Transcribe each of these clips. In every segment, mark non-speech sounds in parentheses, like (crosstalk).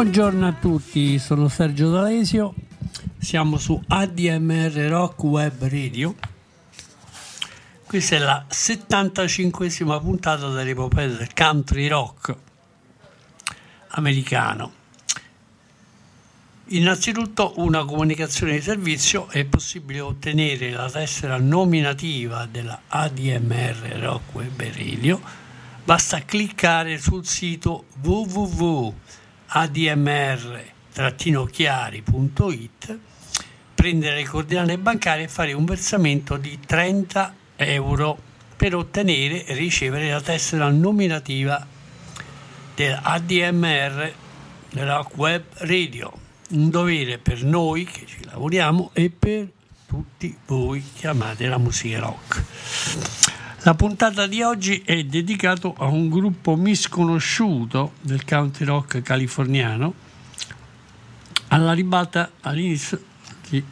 Buongiorno a tutti, sono Sergio D'Alesio, siamo su ADMR Rock Web Radio. Questa è la 75esima puntata dell'epopea del country rock americano. Innanzitutto una comunicazione di servizio è possibile ottenere la tessera nominativa della ADMR Rock Web Radio. Basta cliccare sul sito www.admr-chiari.it, prendere le coordinate bancarie e fare un versamento di 30 euro per ottenere e ricevere la tessera nominativa dell'ADMR Rock Web Radio. Un dovere per noi che ci lavoriamo e per tutti voi che amate la musica rock. La puntata di oggi è dedicata a un gruppo misconosciuto del country rock californiano alla ribalta all'inizio di,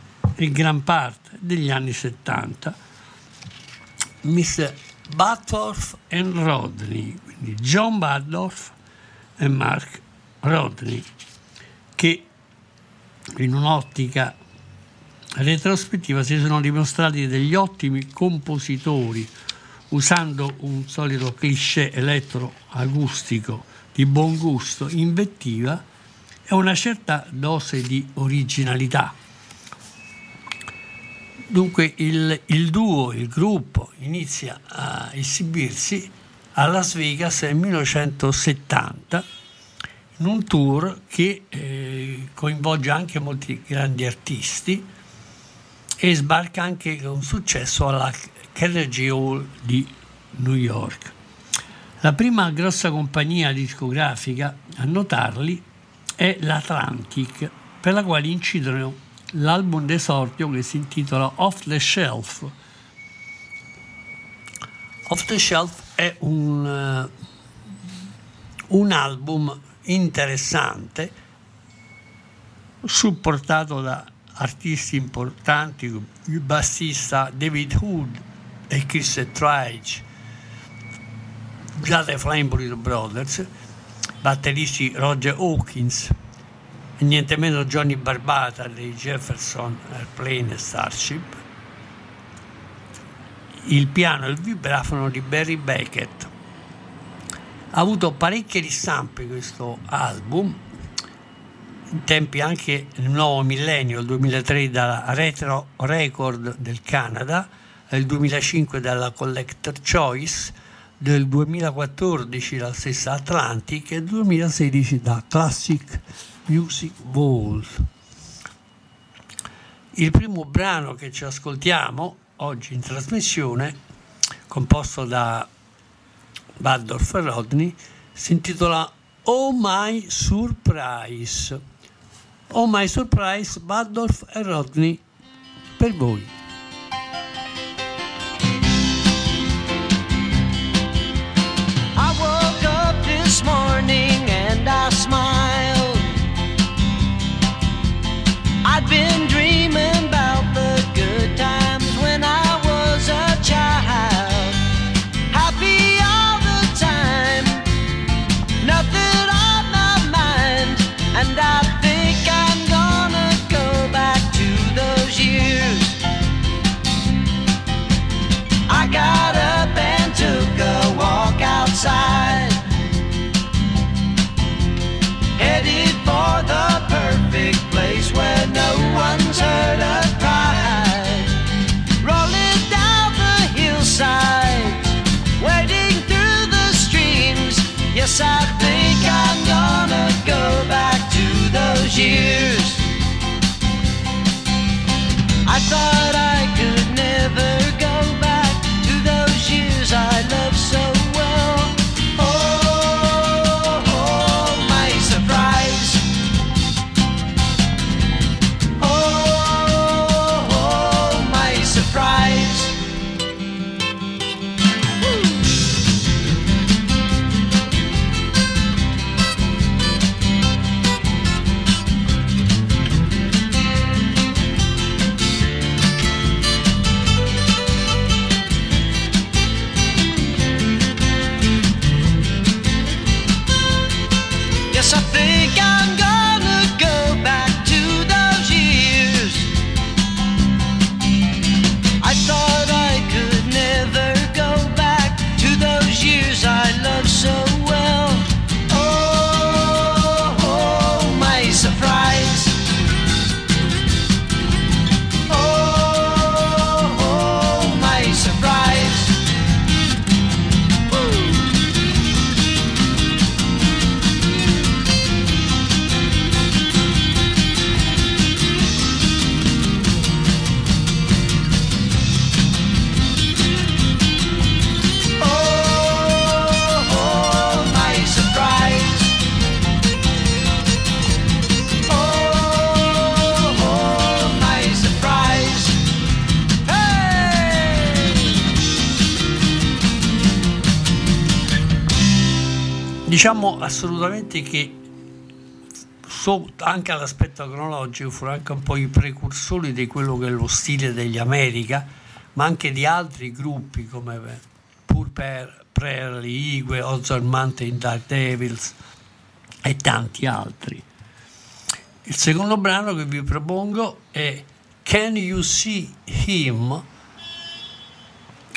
gran parte degli anni 70. Mr. Buttorf and Rodney, quindi John Buttorf e Mark Rodney, che in un'ottica retrospettiva si sono dimostrati degli ottimi compositori usando un solito cliché elettroacustico di buon gusto, invettiva e una certa dose di originalità. Dunque il, il duo, il gruppo inizia a esibirsi a Las Vegas nel 1970 in un tour che eh, coinvolge anche molti grandi artisti e sbarca anche con successo alla Carnegie Hall di New York. La prima grossa compagnia discografica a notarli è l'Atlantic, per la quale incidono l'album d'esordio che si intitola Off the Shelf. Off the Shelf è un, uh, un album interessante supportato da artisti importanti il bassista David Hood e Chris Trige già dai Flamboy Brothers batteristi Roger Hawkins e niente meno Johnny Barbata dei Jefferson Airplane e Starship il piano e il vibrafono di Barry Beckett. Ha avuto parecchie ristampe questo album in tempi anche nel nuovo millennio, il 2003 dalla Retro Record del Canada, il 2005 dalla Collector Choice, del 2014 dalla stessa Atlantic e il 2016 da Classic Music Walls. Il primo brano che ci ascoltiamo oggi in trasmissione, composto da Baddorf e Rodney, si intitola Oh My Surprise. Oh My Surprise, Baddorf e Rodney per voi. this morning and I smiled. I'd been dreaming. tears. I thought. regolamenti che anche all'aspetto cronologico furono anche un po' i precursori di quello che è lo stile degli America, ma anche di altri gruppi come eh, Purper, Prairie, Igue, Ozark Mountain Dark Devils e tanti altri. Il secondo brano che vi propongo è Can You See Him?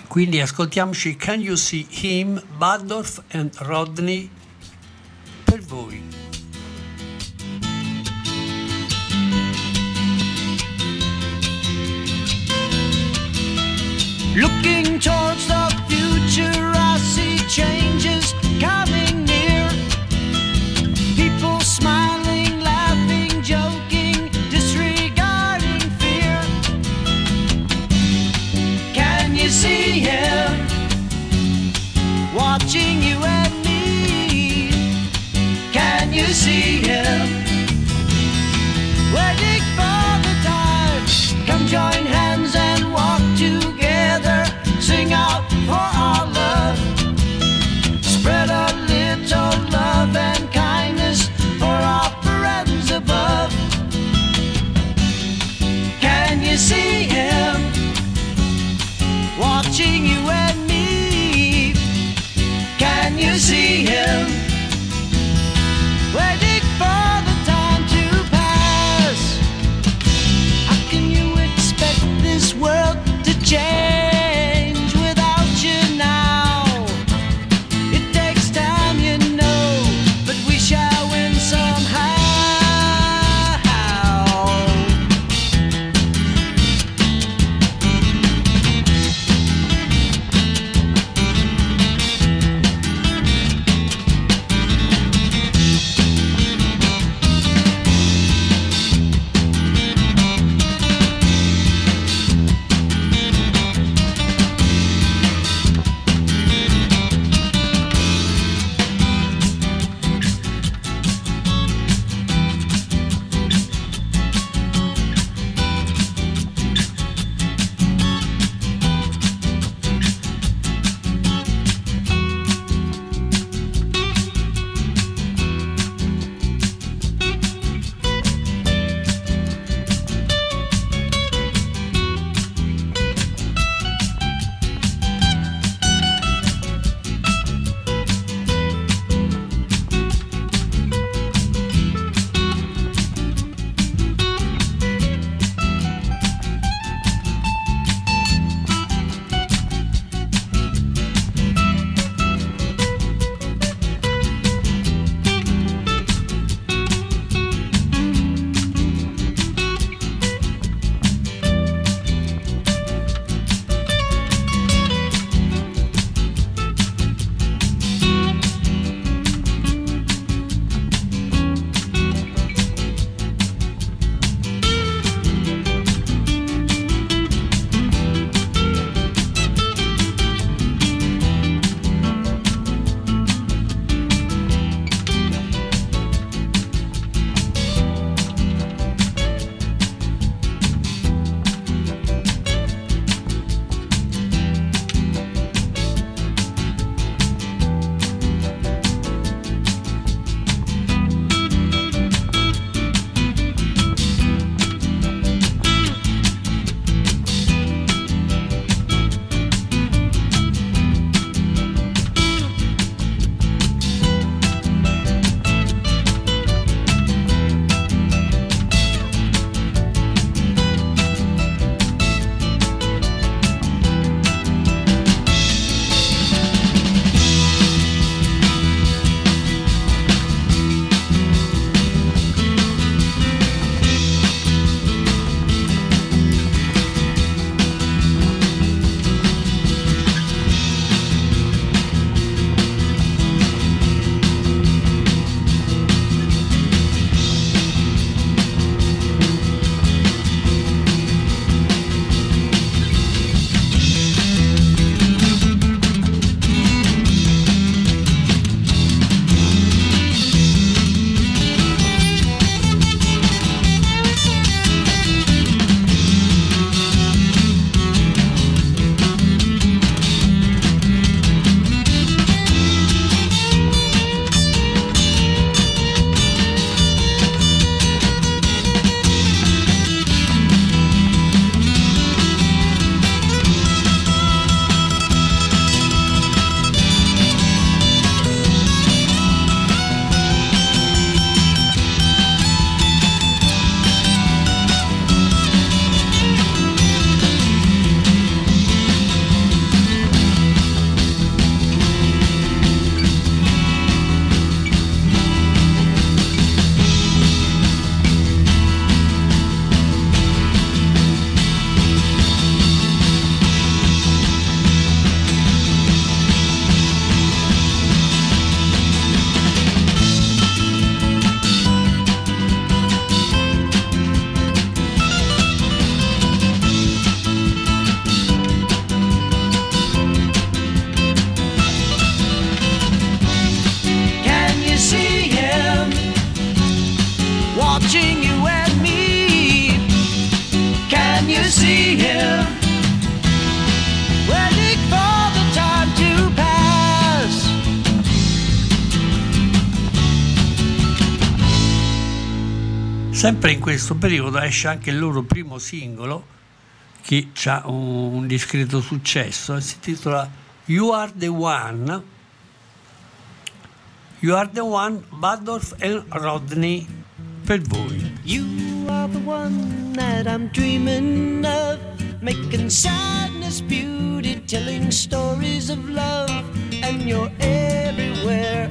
Quindi ascoltiamoci Can You See Him, Badorf and Rodney Looking towards the future, I see changes coming. Questo periodo esce anche il loro primo singolo che ha un, un discreto successo e si intitola You Are the One. You Are the One, Badorf e Rodney per voi. You are the one that I'm dreaming of, making sadness beauty, telling stories of love, and you're everywhere,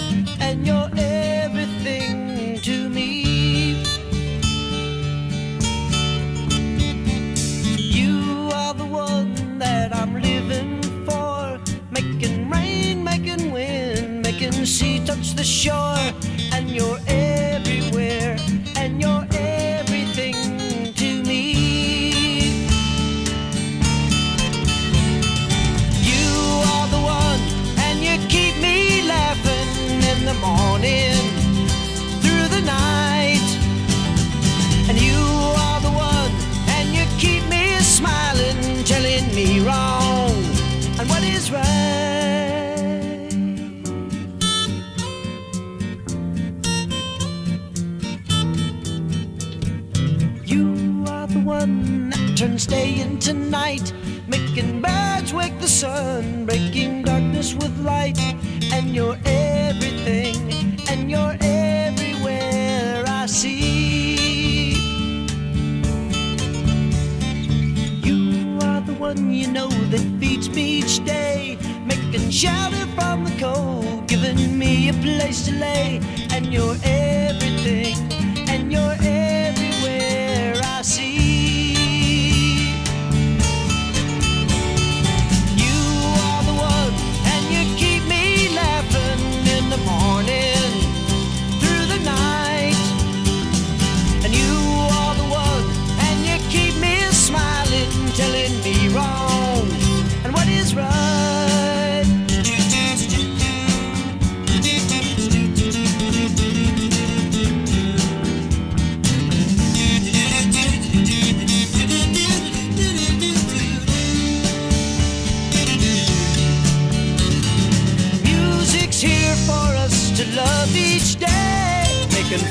the shore, and you're day into night, making birds wake the sun, breaking darkness with light. And you're everything, and you're everywhere I see. You are the one you know that feeds me each day, making shelter from the cold, giving me a place to lay. And you're everything,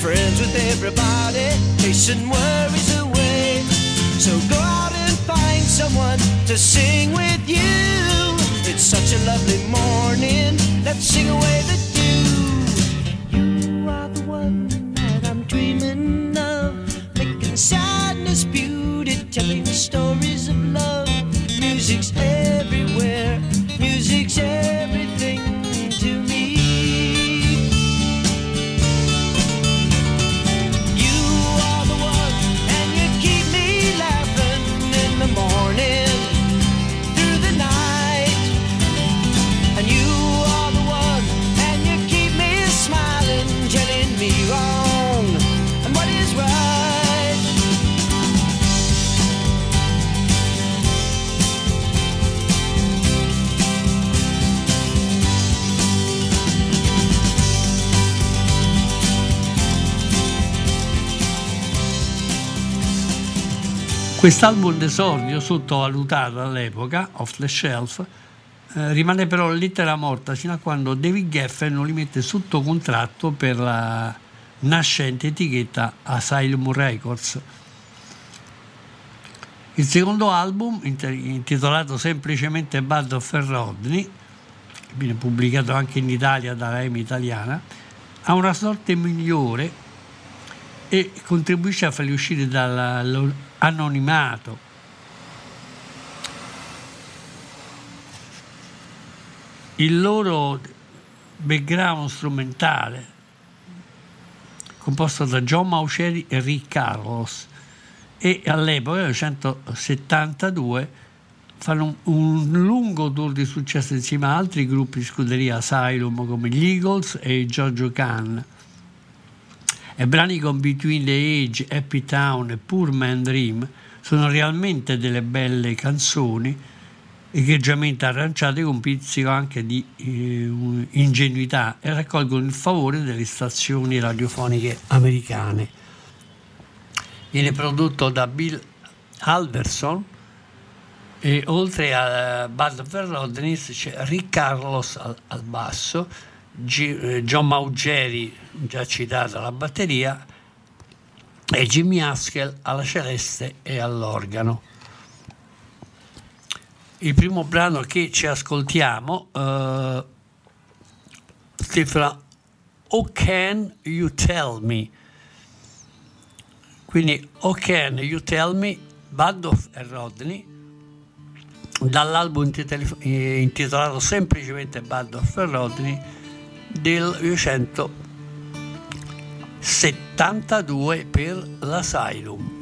friends with everybody, chasing worries away. So go out and find someone to sing with you. It's such a lovely morning. Let's sing away Quest'album d'esordio, sottovalutato all'epoca, Off the Shelf, eh, rimane però lettera morta fino a quando David Geffen non li mette sotto contratto per la nascente etichetta Asylum Records. Il secondo album, intitolato semplicemente Bad of Rodney, viene pubblicato anche in Italia dalla EMI italiana, ha una sorte migliore e contribuisce a farli uscire dall'anonimato. Il loro background strumentale, composto da John Mauceri e Rick Carlos, e all'epoca, nel 1972, fanno un, un lungo tour di successo insieme a altri gruppi di scuderia Asylum come gli Eagles e Giorgio Khan. E brani con Between the Age, Happy Town e Poor Man Dream sono realmente delle belle canzoni egregiamente arrangiate con pizzico anche di eh, ingenuità e raccolgono il favore delle stazioni radiofoniche americane. viene prodotto da Bill Alverson e oltre a Bud Ferrodnis c'è Rick Carlos al, al basso, G, eh, John Maugeri, già citato alla batteria, e Jimmy Haskell alla celeste e all'organo. Il primo brano che ci ascoltiamo uh, si fa Oh Can You Tell Me? Quindi Oh Can You Tell Me, Bud e Rodney, dall'album intitolato semplicemente Bud of Rodney del 1972 per l'Asylum.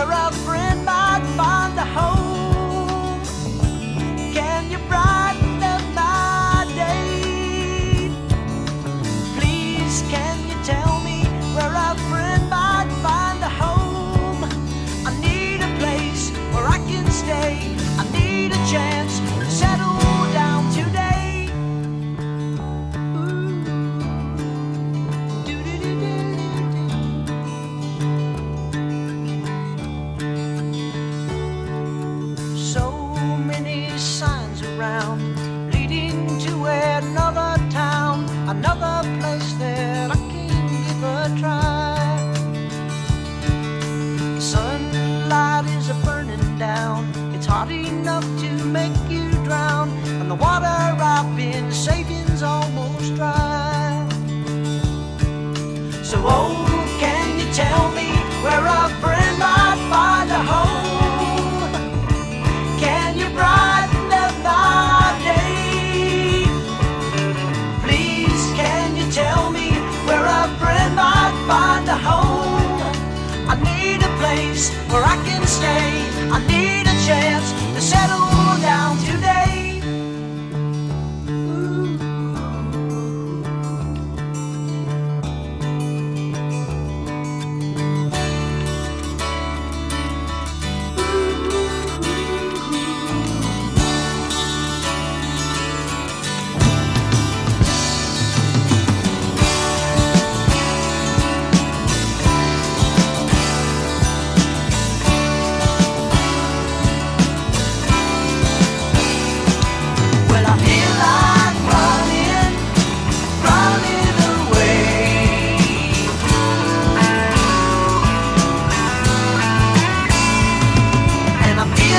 care of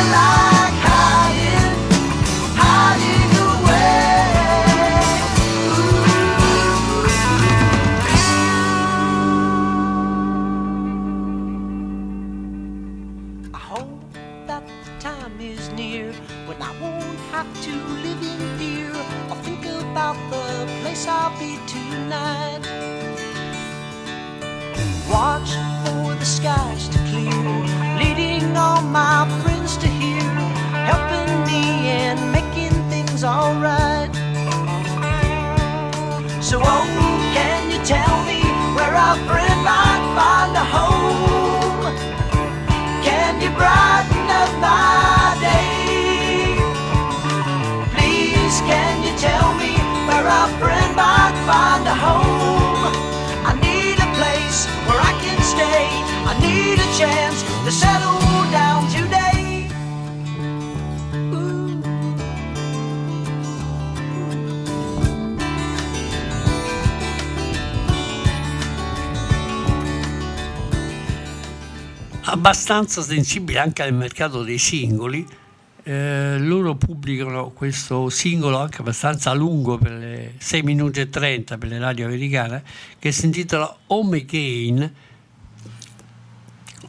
realize abbastanza sensibile anche al mercato dei singoli, eh, loro pubblicano questo singolo anche abbastanza lungo per le 6 minuti e 30 per le radio americane che si intitola Home Again.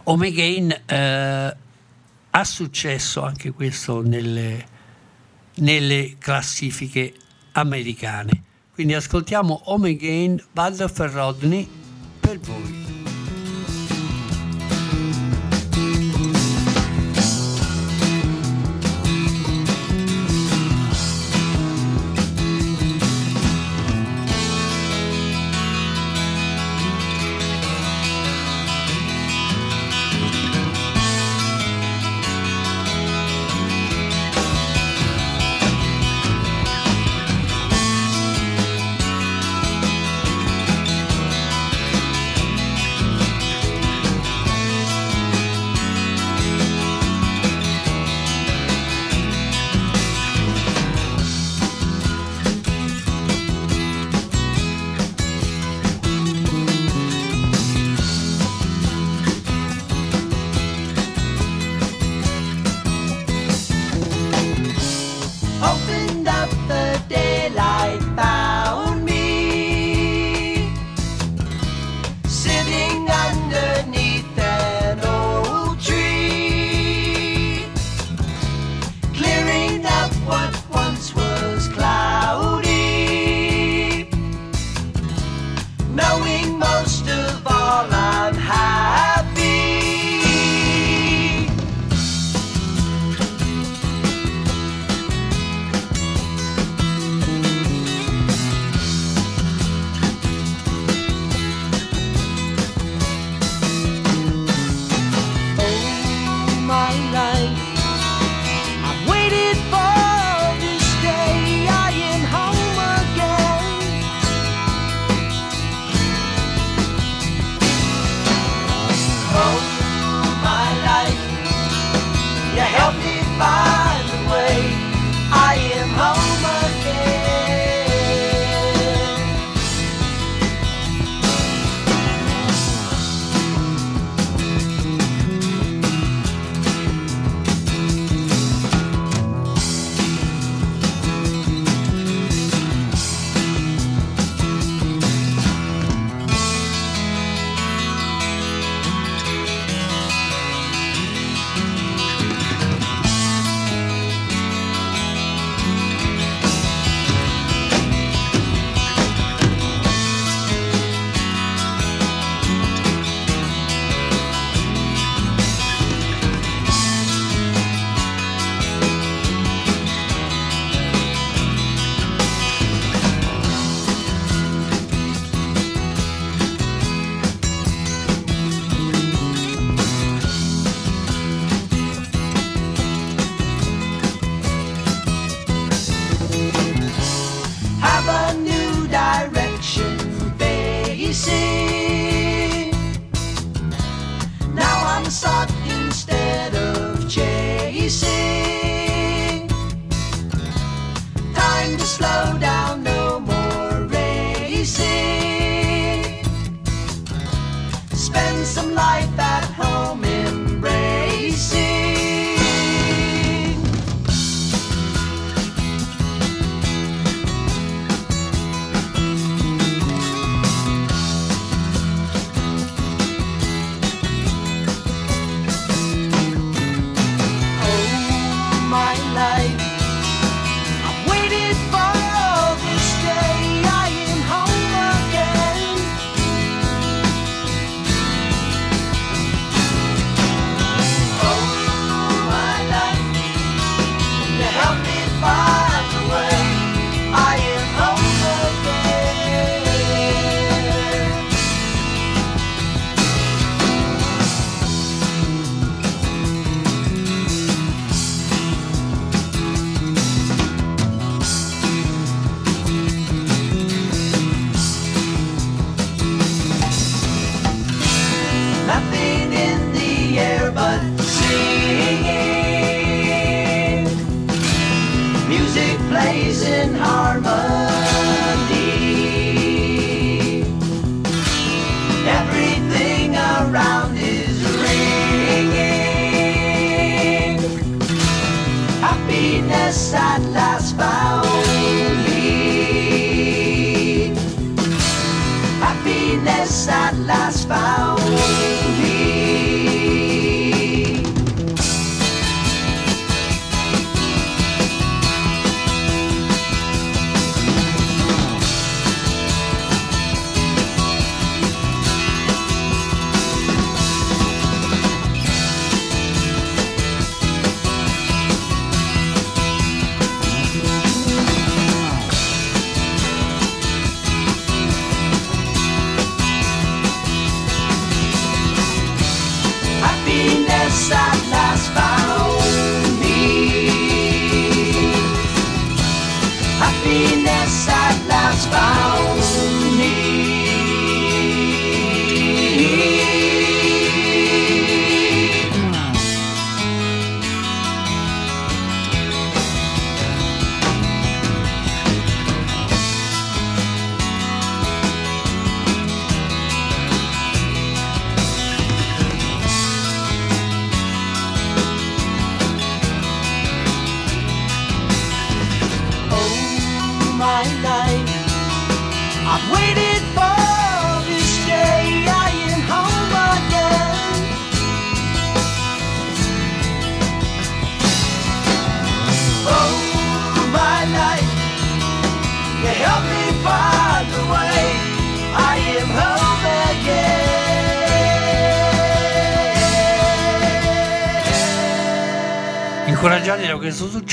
Home Again eh, ha successo anche questo nelle, nelle classifiche americane. Quindi ascoltiamo Home Again Waldorf Rodney per voi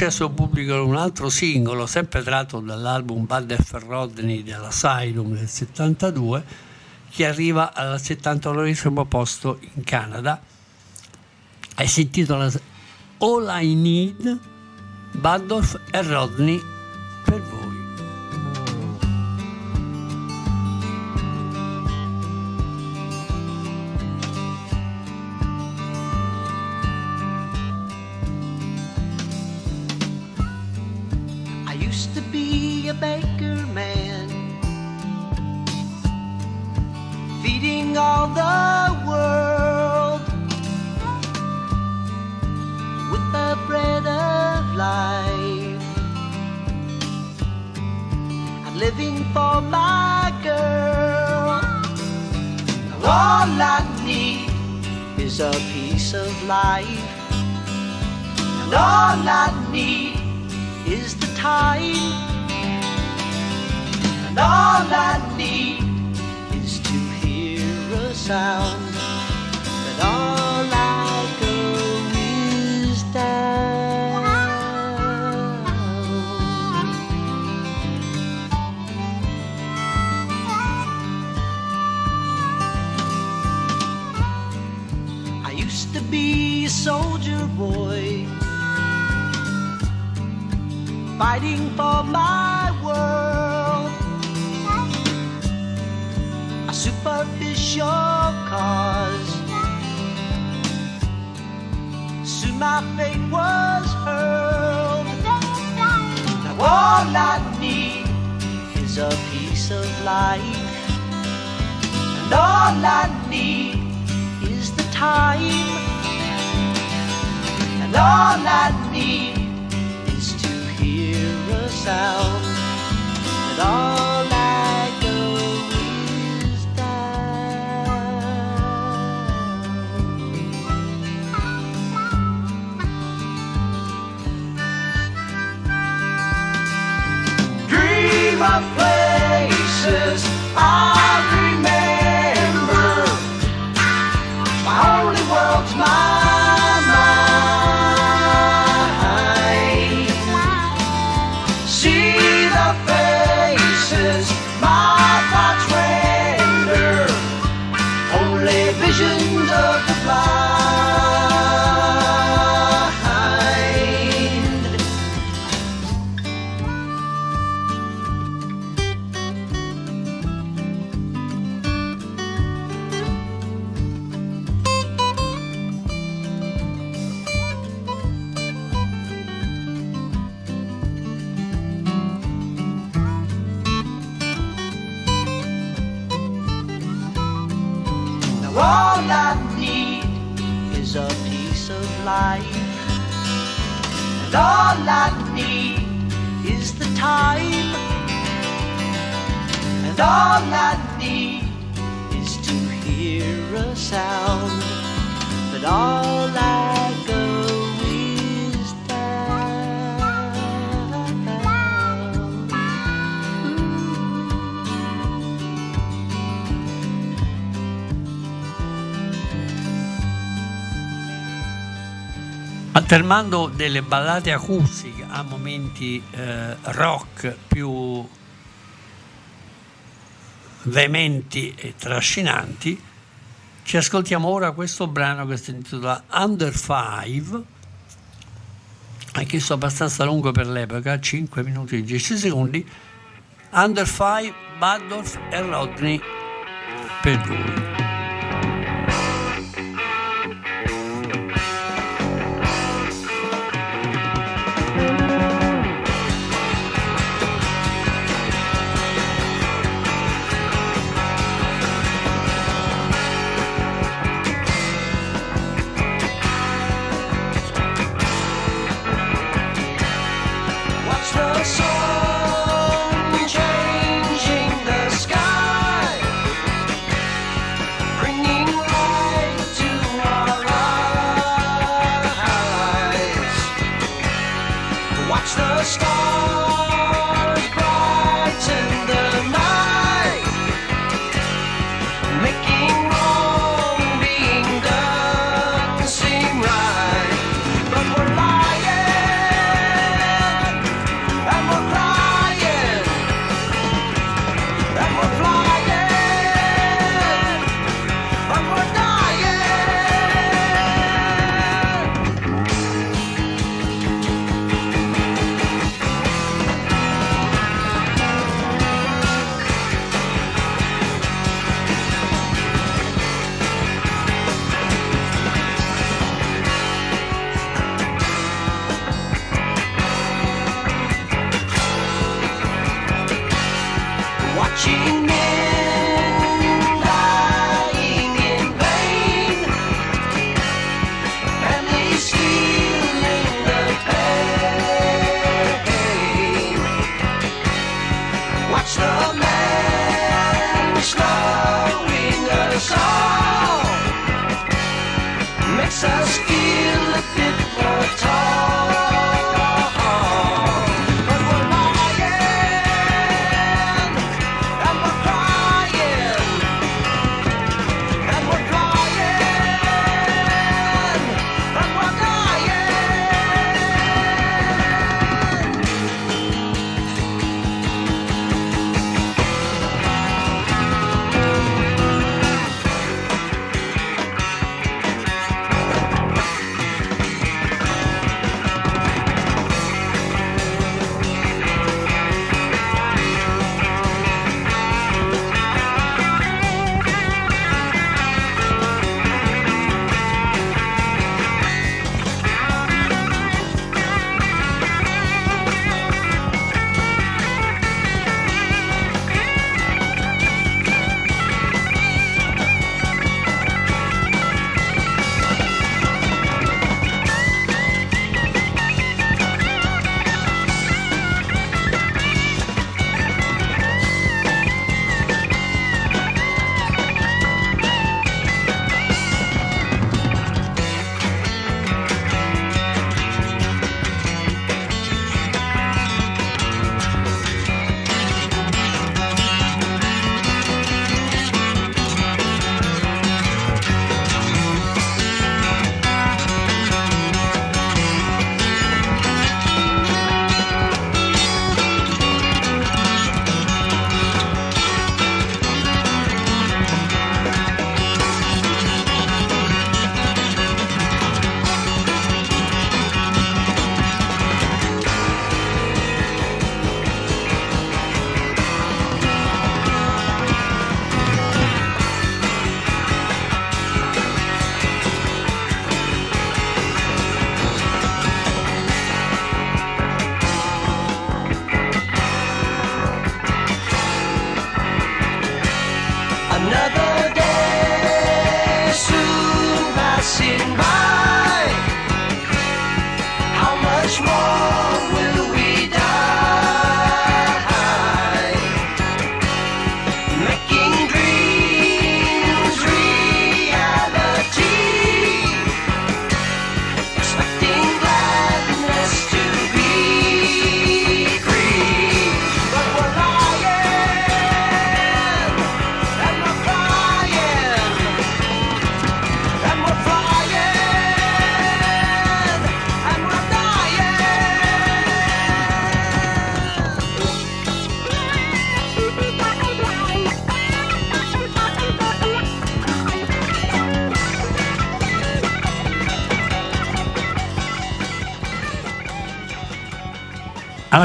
successo pubblicano un altro singolo, sempre tratto dall'album Bad F. Rodney dell'Asylum del 72, che arriva al 79 posto in Canada e si intitola All I Need, Badolf e Rodney per voi. all. Alternando delle ballate acustiche a momenti eh, rock più veementi e trascinanti, ci ascoltiamo ora questo brano che si intitola Under Five, anche questo abbastanza lungo per l'epoca, 5 minuti e 10 secondi, Under Five, Baddorf e Rodney per lui.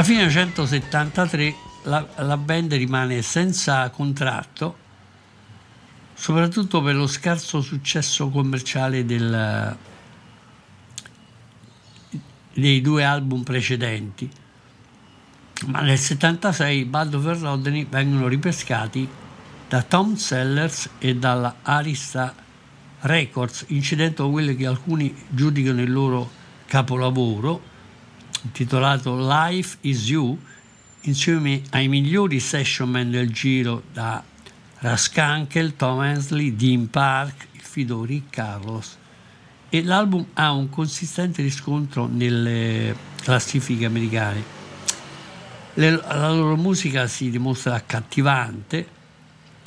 Fine 1973 la, la band rimane senza contratto, soprattutto per lo scarso successo commerciale del, dei due album precedenti. Ma nel 76 Baldwin e Rodney vengono ripescati da Tom Sellers e dalla Arista Records, incidente quello che alcuni giudicano il loro capolavoro, intitolato Life is You, insieme ai migliori session man del giro da Raskankel, Tom Hensley, Dean Park, il fido Rick Carlos. E l'album ha un consistente riscontro nelle classifiche americane. Le, la loro musica si dimostra accattivante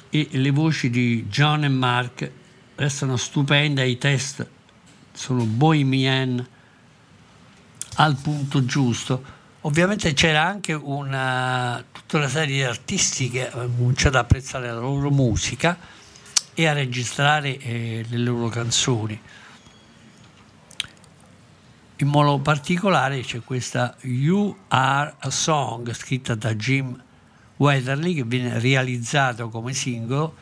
e le voci di John e Mark restano stupende, i test sono bohemian al punto giusto. Ovviamente c'era anche una, tutta una serie di artisti che hanno cominciato ad apprezzare la loro musica e a registrare eh, le loro canzoni. In modo particolare c'è questa You Are a Song scritta da Jim Weatherly che viene realizzato come singolo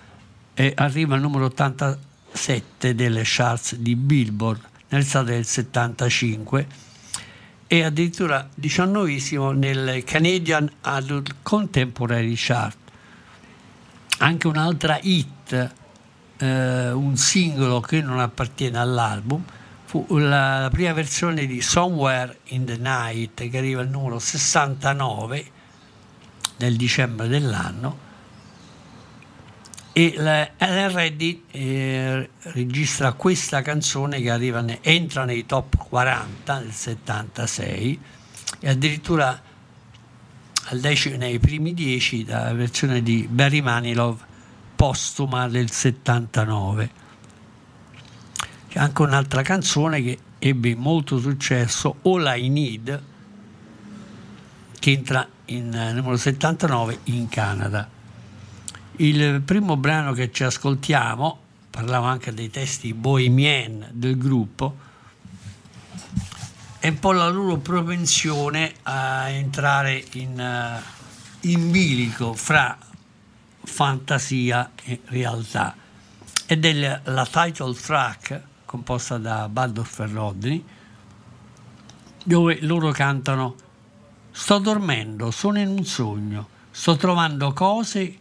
e arriva al numero 87 delle charts di Billboard nel stato del 75 e addirittura diciannovesimo nel Canadian Adult Contemporary Chart. Anche un'altra hit, eh, un singolo che non appartiene all'album, fu la, la, prima versione di Somewhere in the Night che arriva al numero 69 del dicembre dell'anno e Reddy eh, registra questa canzone che arriva entra nei top 40 del 76 e addirittura decimo, nei primi 10 la versione di Barry Manilow postuma del 79 c'è anche un'altra canzone che ebbe molto successo All I Need che entra in eh, numero 79 in Canada il primo brano che ci ascoltiamo, parlavo anche dei testi bohemien del gruppo, è un po' la loro propensione a entrare in, uh, in bilico fra fantasia e realtà. Ed è la title track composta da Baldorf e Rodney, dove loro cantano Sto dormendo, sono in un sogno, sto trovando cose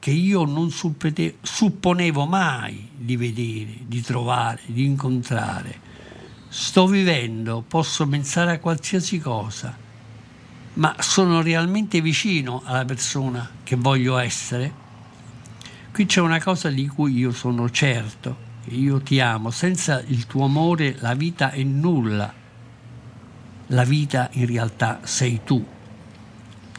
che io non supponevo mai di vedere, di trovare, di incontrare. Sto vivendo, posso pensare a qualsiasi cosa, ma sono realmente vicino alla persona che voglio essere? Qui c'è una cosa di cui io sono certo, io ti amo, senza il tuo amore la vita è nulla, la vita in realtà sei tu.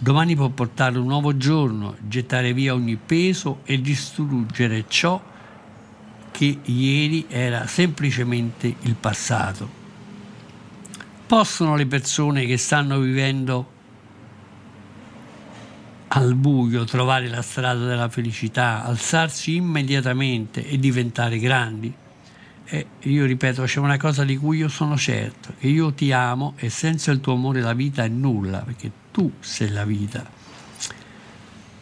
Domani può portare un nuovo giorno, gettare via ogni peso e distruggere ciò che ieri era semplicemente il passato. Possono le persone che stanno vivendo al buio trovare la strada della felicità, alzarsi immediatamente e diventare grandi? E io ripeto, c'è una cosa di cui io sono certo, che io ti amo e senza il tuo amore la vita è nulla, perché tu sei la vita.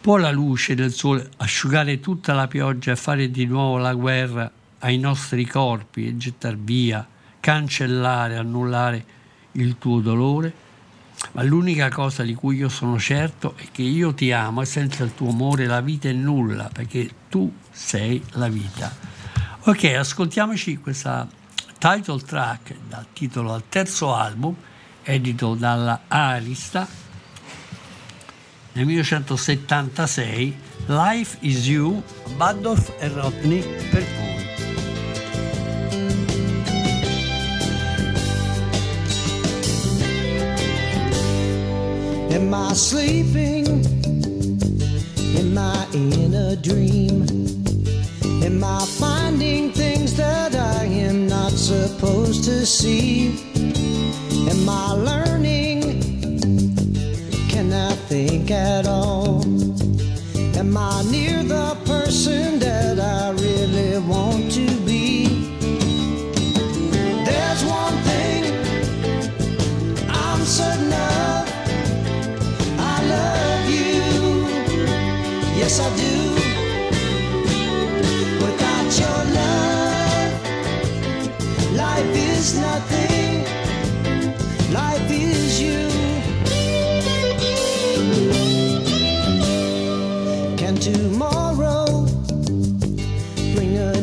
Può la luce del sole asciugare tutta la pioggia e fare di nuovo la guerra ai nostri corpi e gettar via, cancellare, annullare il tuo dolore? Ma l'unica cosa di cui io sono certo è che io ti amo e senza il tuo amore la vita è nulla, perché tu sei la vita. Ok, ascoltiamoci questa title track dal titolo al terzo album, edito dalla Arista nel 1976 Life is You, Badolf e Rodney per voi. Am I sleeping? Am I in a dream? Am I finding things that I am not supposed to see? Am I learning? Can I think at all? Am I near the person that I really want to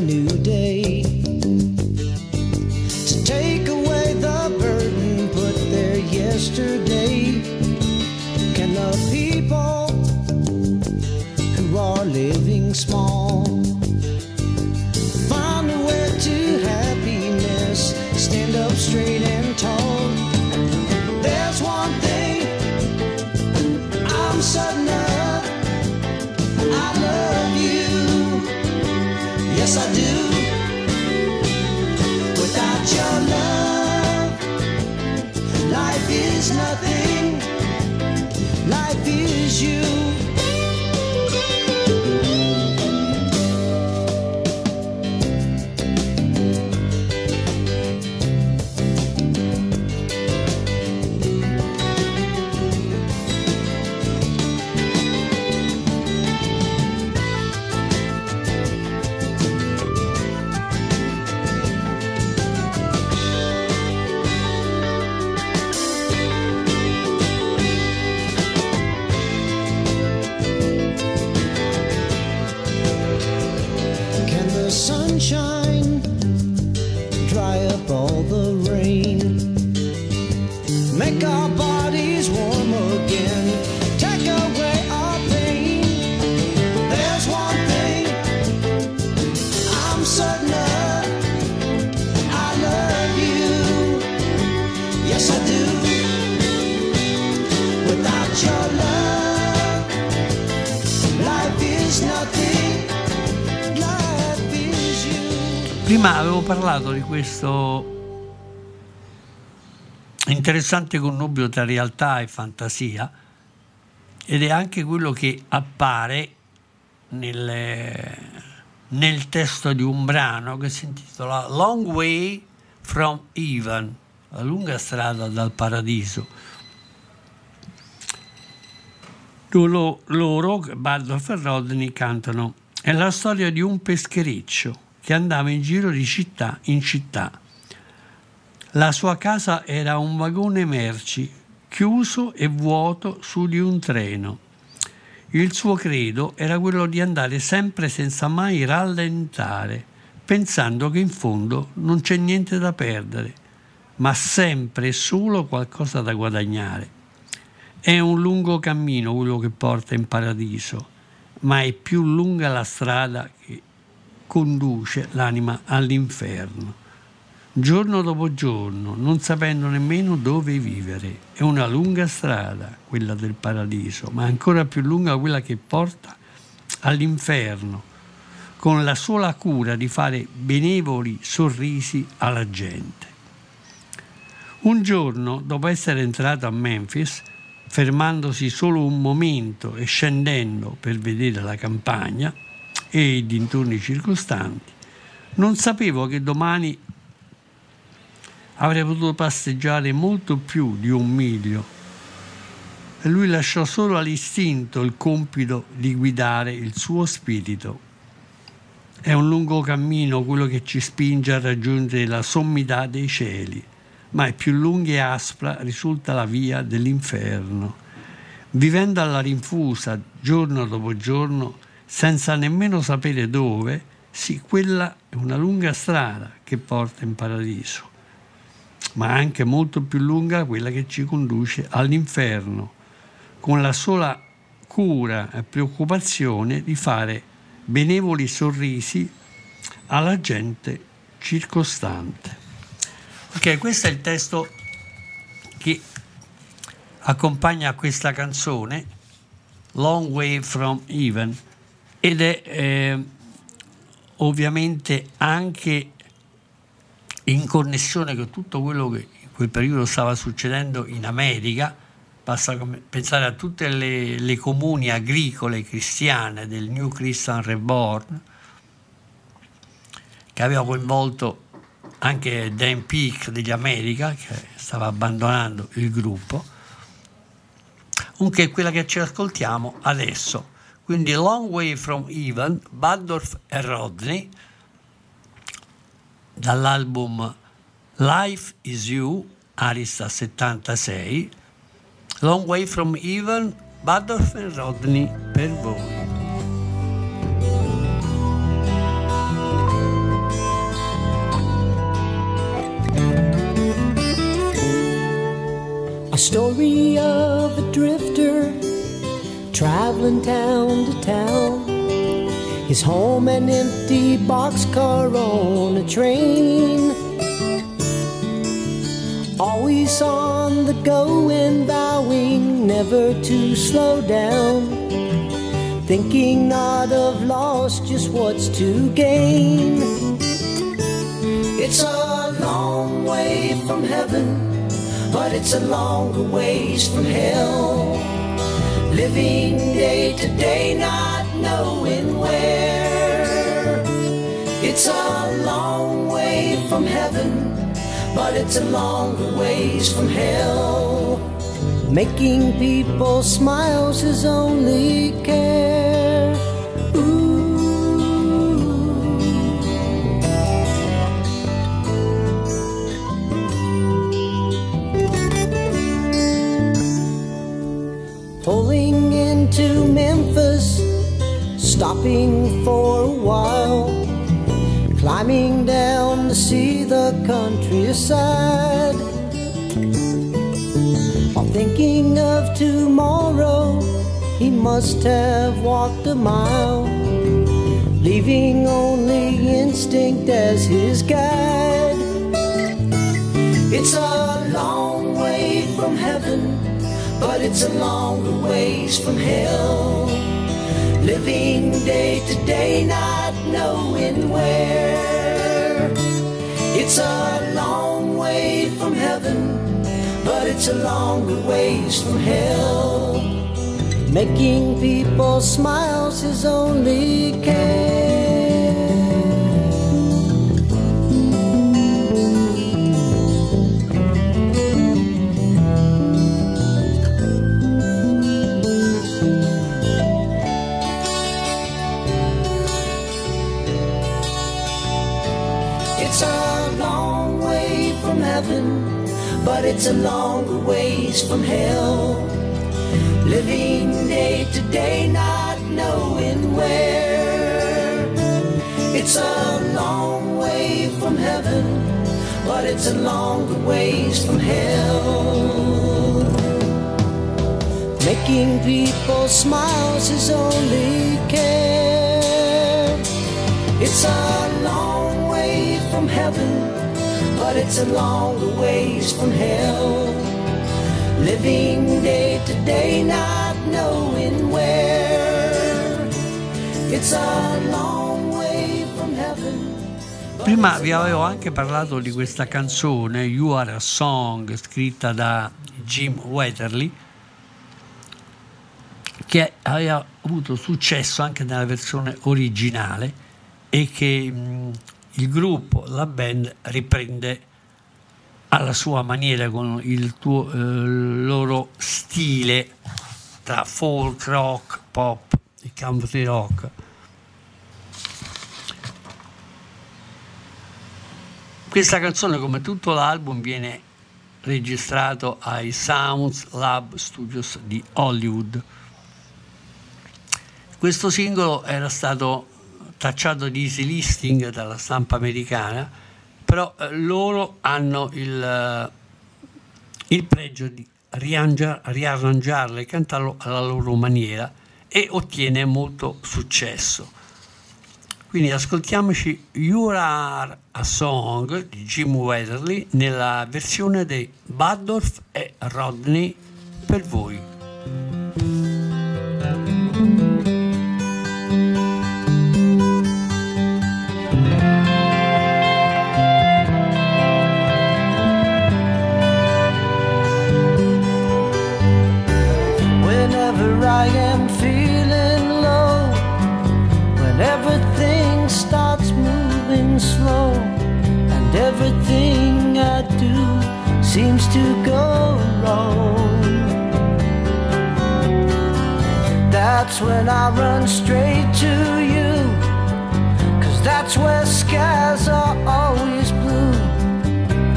new day parlato di questo interessante connubio tra realtà e fantasia ed è anche quello che appare nel, nel testo di un brano che si intitola Long Way from Even, la lunga strada dal paradiso. Loro, loro Baldorf e Rodney cantano è la storia di un peschereccio che andava in giro di città in città. La sua casa era un vagone merci, chiuso e vuoto su di un treno. Il suo credo era quello di andare sempre senza mai rallentare, pensando che in fondo non c'è niente da perdere, ma sempre e solo qualcosa da guadagnare. È un lungo cammino quello che porta in paradiso, ma è più lunga la strada che conduce l'anima all'inferno. Giorno dopo giorno, non sapendo nemmeno dove vivere. È una lunga strada, quella del paradiso, ma ancora più lunga quella che porta all'inferno, con la sola cura di fare benevoli sorrisi alla gente. Un giorno, dopo essere entrato a Memphis, fermandosi solo un momento e scendendo per vedere la campagna e i dintorni circostanti, non sapevo che domani avrei potuto passeggiare molto più di un miglio e lui lasciò solo all'istinto il compito di guidare il suo spirito. È un lungo cammino quello che ci spinge a raggiungere la sommità dei cieli, ma è più lunga e aspra risulta la via dell'inferno. Vivendo alla rinfusa giorno dopo giorno, senza nemmeno sapere dove, sì, quella è una lunga strada che porta in paradiso, ma anche molto più lunga quella che ci conduce all'inferno, con la sola cura e preoccupazione di fare benevoli sorrisi alla gente circostante. Ok, questo è il testo che accompagna questa canzone, Long Way from Even, ed è eh, ovviamente anche in connessione con tutto quello che in quel periodo stava succedendo in America. Basta pensare a tutte le, le comuni agricole cristiane del New Christian Reborn, che aveva coinvolto anche Dan Peake degli America, che stava abbandonando il gruppo. Comunque quella che ci ascoltiamo adesso, quindi Long Way from Even, Baddorf e Rodney, dall'album Life is You, Arista 76, Long Way from Even, Baddorf e Rodney per voi. A story of a drifter traveling town to town. His home an empty boxcar on a train. Always on the go and vowing never to slow down. Thinking not of loss, just what's to gain. It's a long way from heaven, but it's a longer ways from hell. Living day to day, not knowing where. It's a long way from heaven, but it's a longer ways from hell. Making people smile's his only care. Ooh. Stopping for a while, climbing down to see the countryside. While thinking of tomorrow, he must have walked a mile, leaving only instinct as his guide. It's a long way from heaven but it's a longer ways from hell. Living day to day, not knowing where. It's a long way from heaven, but it's a longer ways from hell. Making people smile's his only care. But it's a longer ways from hell. Living day to day, not knowing where. It's a long way from heaven, but it's a longer ways from hell. Making people smile's his only care. It's a long way from heaven, but it's a longer ways from hell. Living day to day, not knowing where. It's a long way from heaven. Prima vi avevo anche parlato di questa canzone, You Are a Song, scritta da Jim Weatherly, che aveva avuto successo anche nella versione originale e che il gruppo, la band, riprende alla sua maniera con il tuo, eh, loro stile tra folk rock, pop e country rock. Questa canzone, come tutto l'album, viene registrato ai Sounds Lab Studios di Hollywood. Questo singolo era stato tacciato di easy listing dalla stampa americana, però eh, loro hanno il, eh, il pregio di riarrangiarlo e cantarlo alla loro maniera e ottiene molto successo. Quindi ascoltiamoci You Are a Song di Jim Weatherly nella versione dei Baddorf e Rodney per voi. Seems to go wrong. That's when I run straight to you. Cause that's where skies are always blue.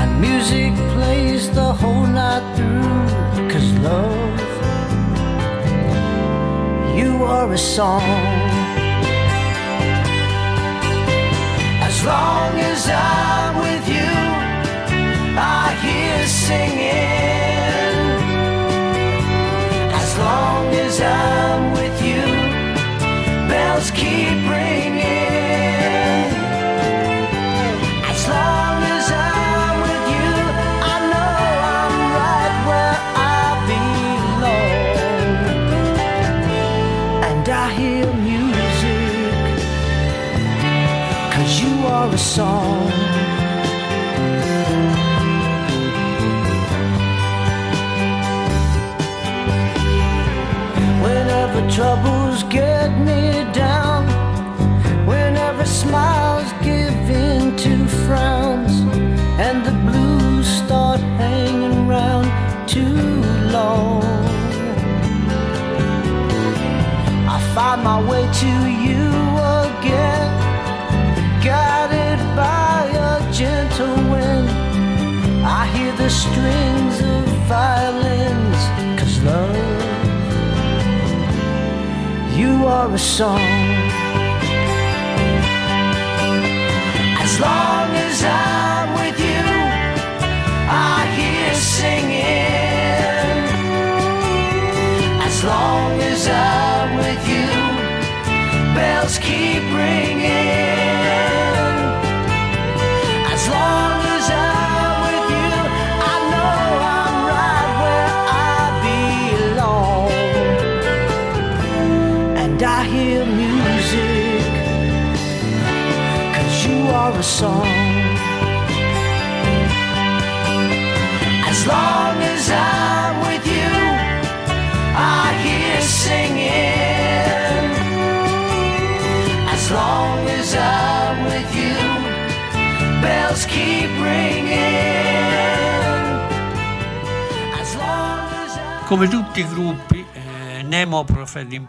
And music plays the whole night through. Cause love, you are a song. As long as you, I hear singing. As long as I'm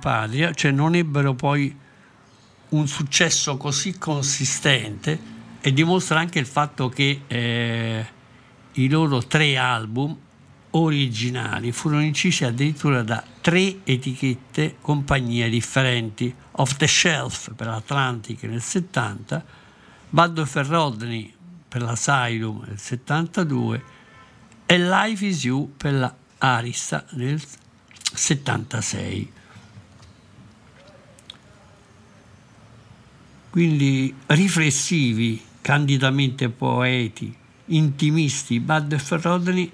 Patria, cioè non ebbero poi un successo così consistente e dimostra anche il fatto che eh, i loro tre album originali furono incisi addirittura da tre etichette compagnie differenti. Off the Shelf per l'Atlantic nel 70 Baddo Ferrodney per l'Asylum nel 72 e Life is You per la Arista nel 76 quindi riflessivi, candidamente poeti, intimisti, Bud e Ferrodney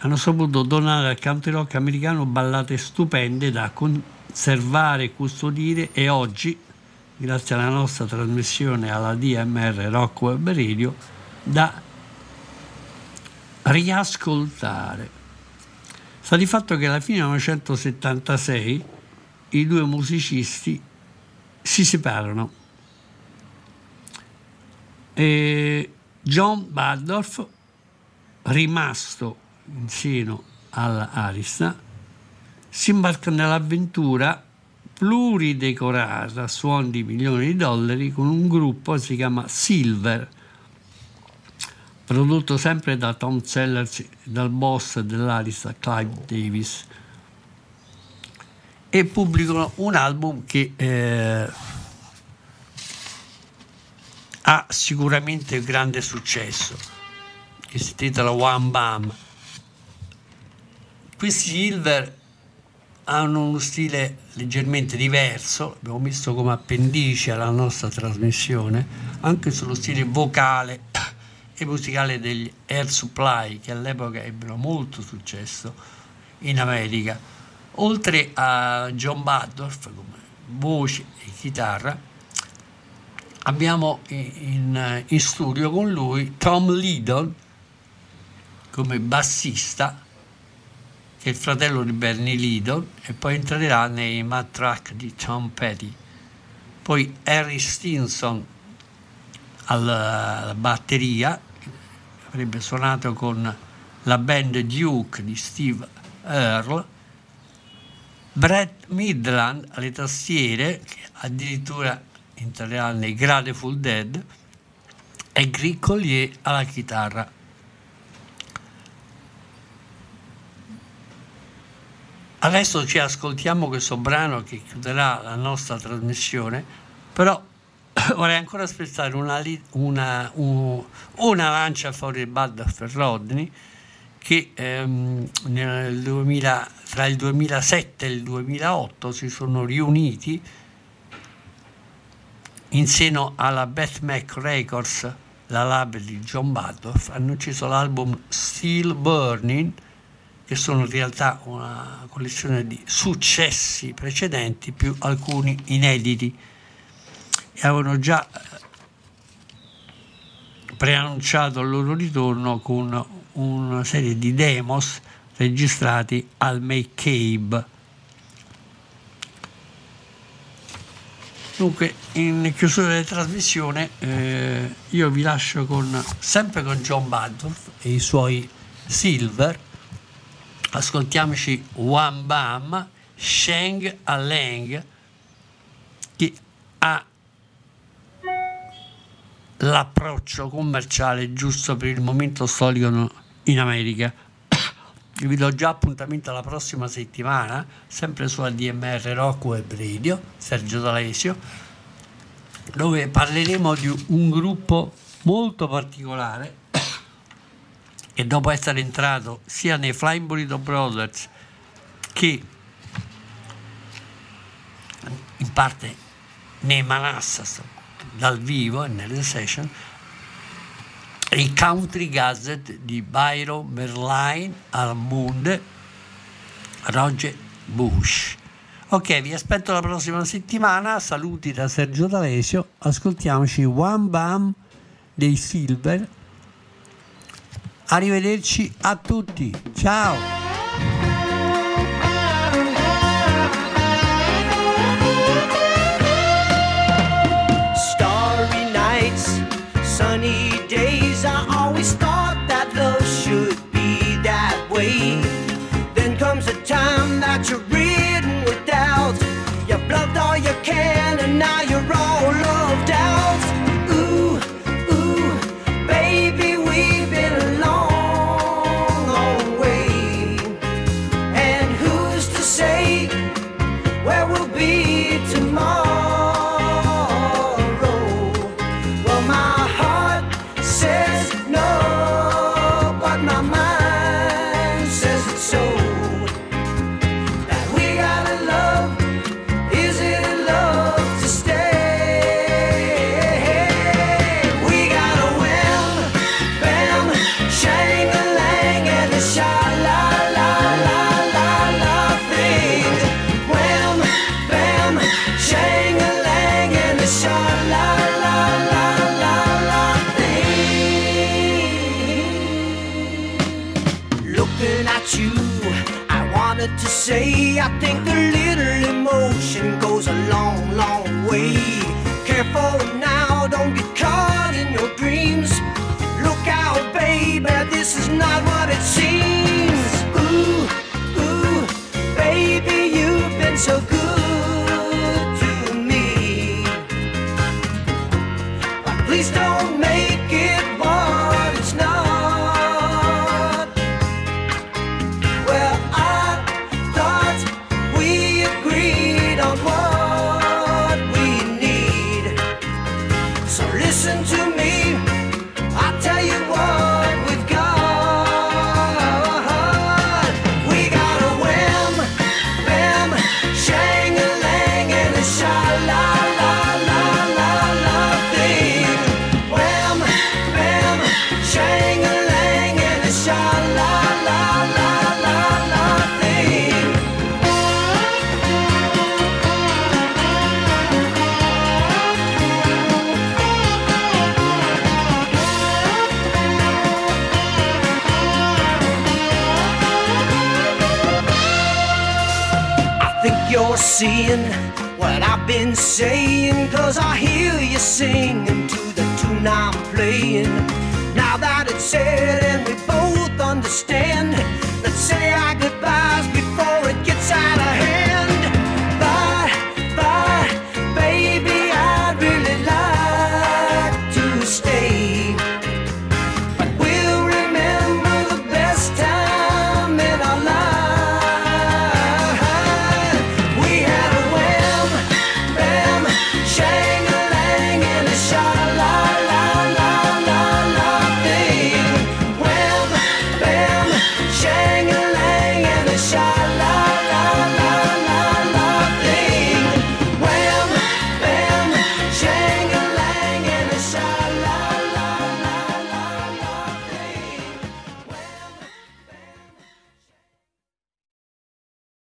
hanno saputo donare al country rock americano ballate stupende da conservare custodire e oggi, grazie alla nostra trasmissione alla DMR Rock Web Radio, da riascoltare. Sta di fatto che alla fine del 1976 i due musicisti si separano e John Baddorf, rimasto in seno all'Arista, si imbarca nell'avventura pluridecorata a suon di milioni di dollari con un gruppo che si chiama Silver, prodotto sempre da Tom Sellers, dal boss dell'Arista Clive Davis, e pubblicano un album che eh, ha sicuramente grande successo, che si intitola One Bam. Questi Silver hanno uno stile leggermente diverso, l'abbiamo messo come appendice alla nostra trasmissione, anche sullo stile vocale e musicale degli Air Supply, che all'epoca ebbero molto successo in America. Oltre a John Baddorf come voce e chitarra, abbiamo in, in studio con lui Tom Lydon come bassista che è il fratello di Bernie Lydon e poi entrerà nei mad track di Tom Petty. Poi Harry Stinson alla, alla batteria avrebbe suonato con la band Duke di Steve Earle. Brett Midland alle tastiere, addirittura entrerà nei Grateful Dead, e Greg Collier alla chitarra. Adesso ci ascoltiamo questo brano che chiuderà la nostra trasmissione, però (coughs) vorrei ancora aspettare una, una, una lancia fuori il Bud Ferrodni che ehm, 2000, tra il 2007 e il 2008 si sono riuniti in seno alla Beth Mac Records, la lab di John Badorf, hanno ucciso l'album Still Burning, che sono in realtà una collezione di successi precedenti più alcuni inediti. E avevano già preannunciato il loro ritorno con una serie di demos registrati al Make Dunque, in chiusura della trasmissione, eh, io vi lascio con, sempre con John Badolf e i suoi Silver. Ascoltiamoci One Bam, Sheng Aleng, che ha l'approccio commerciale giusto per il momento storico in America. Vi do già appuntamento alla prossima settimana, sempre su ADMR Rock Web Radio, Sergio D'Alesio, dove parleremo di un gruppo molto particolare che dopo essere entrato sia nei Flying Burrito Brothers che in parte nei Manassas dal vivo e nelle session il Country Gazette di Byron Merline Almund Roger Bush. Ok, vi aspetto la prossima settimana. Saluti da Sergio D'Alesio. Ascoltiamoci One Bam dei Silver. Arrivederci a tutti. Ciao!